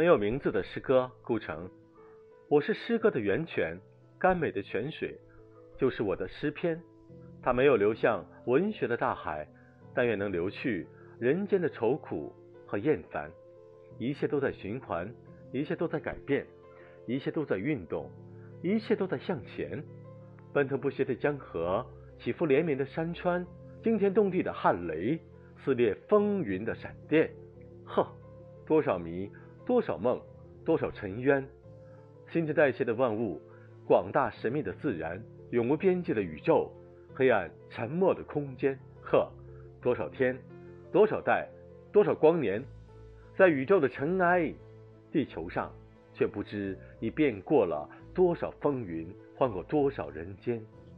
没有名字的诗歌，顾城。我是诗歌的源泉，甘美的泉水，就是我的诗篇。它没有流向文学的大海，但愿能流去人间的愁苦和厌烦。一切都在循环，一切都在改变，一切都在运动，一切都在向前。奔腾不歇的江河，起伏连绵的山川，惊天动地的撼雷，撕裂风云的闪电。呵，多少迷，多少梦，多少尘冤。新陈代谢的万物，广大神秘的自然，永无边际的宇宙，黑暗沉默的空间。呵，多少天，多少代，多少光年。在宇宙的尘埃，地球上，却不知你变过了多少风云，换过多少人间。